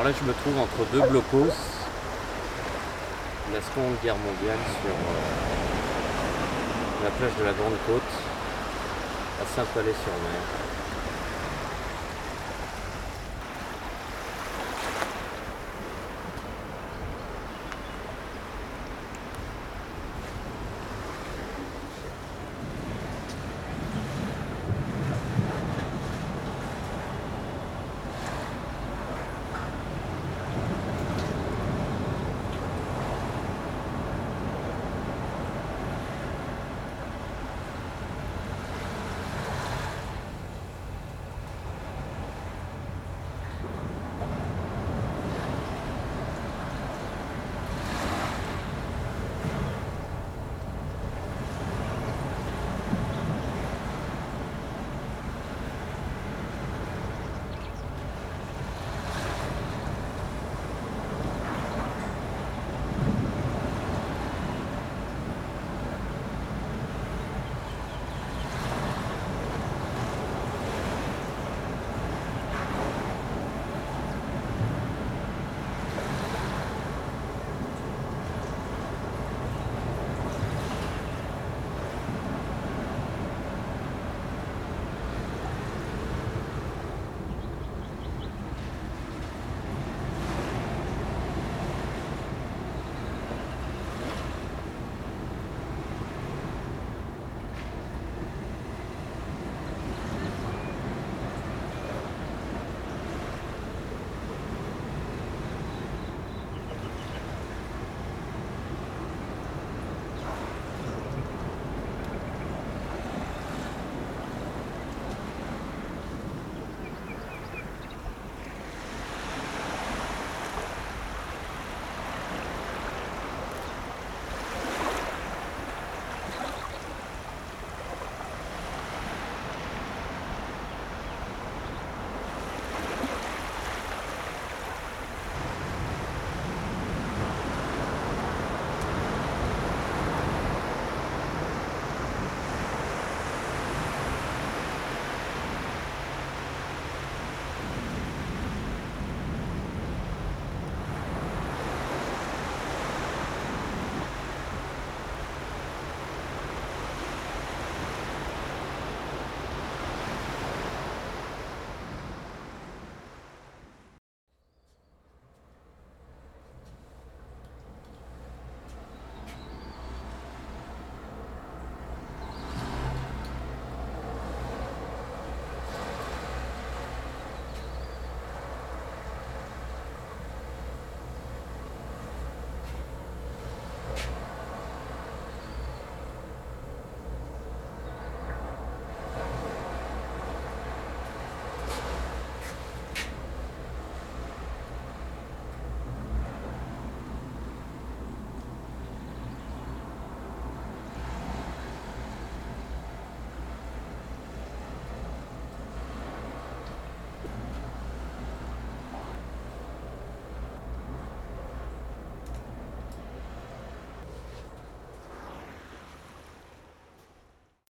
Alors là, je me trouve entre deux blocos. La Seconde Guerre mondiale sur euh, la plage de la Grande Côte, à Saint-Palais-sur-Mer.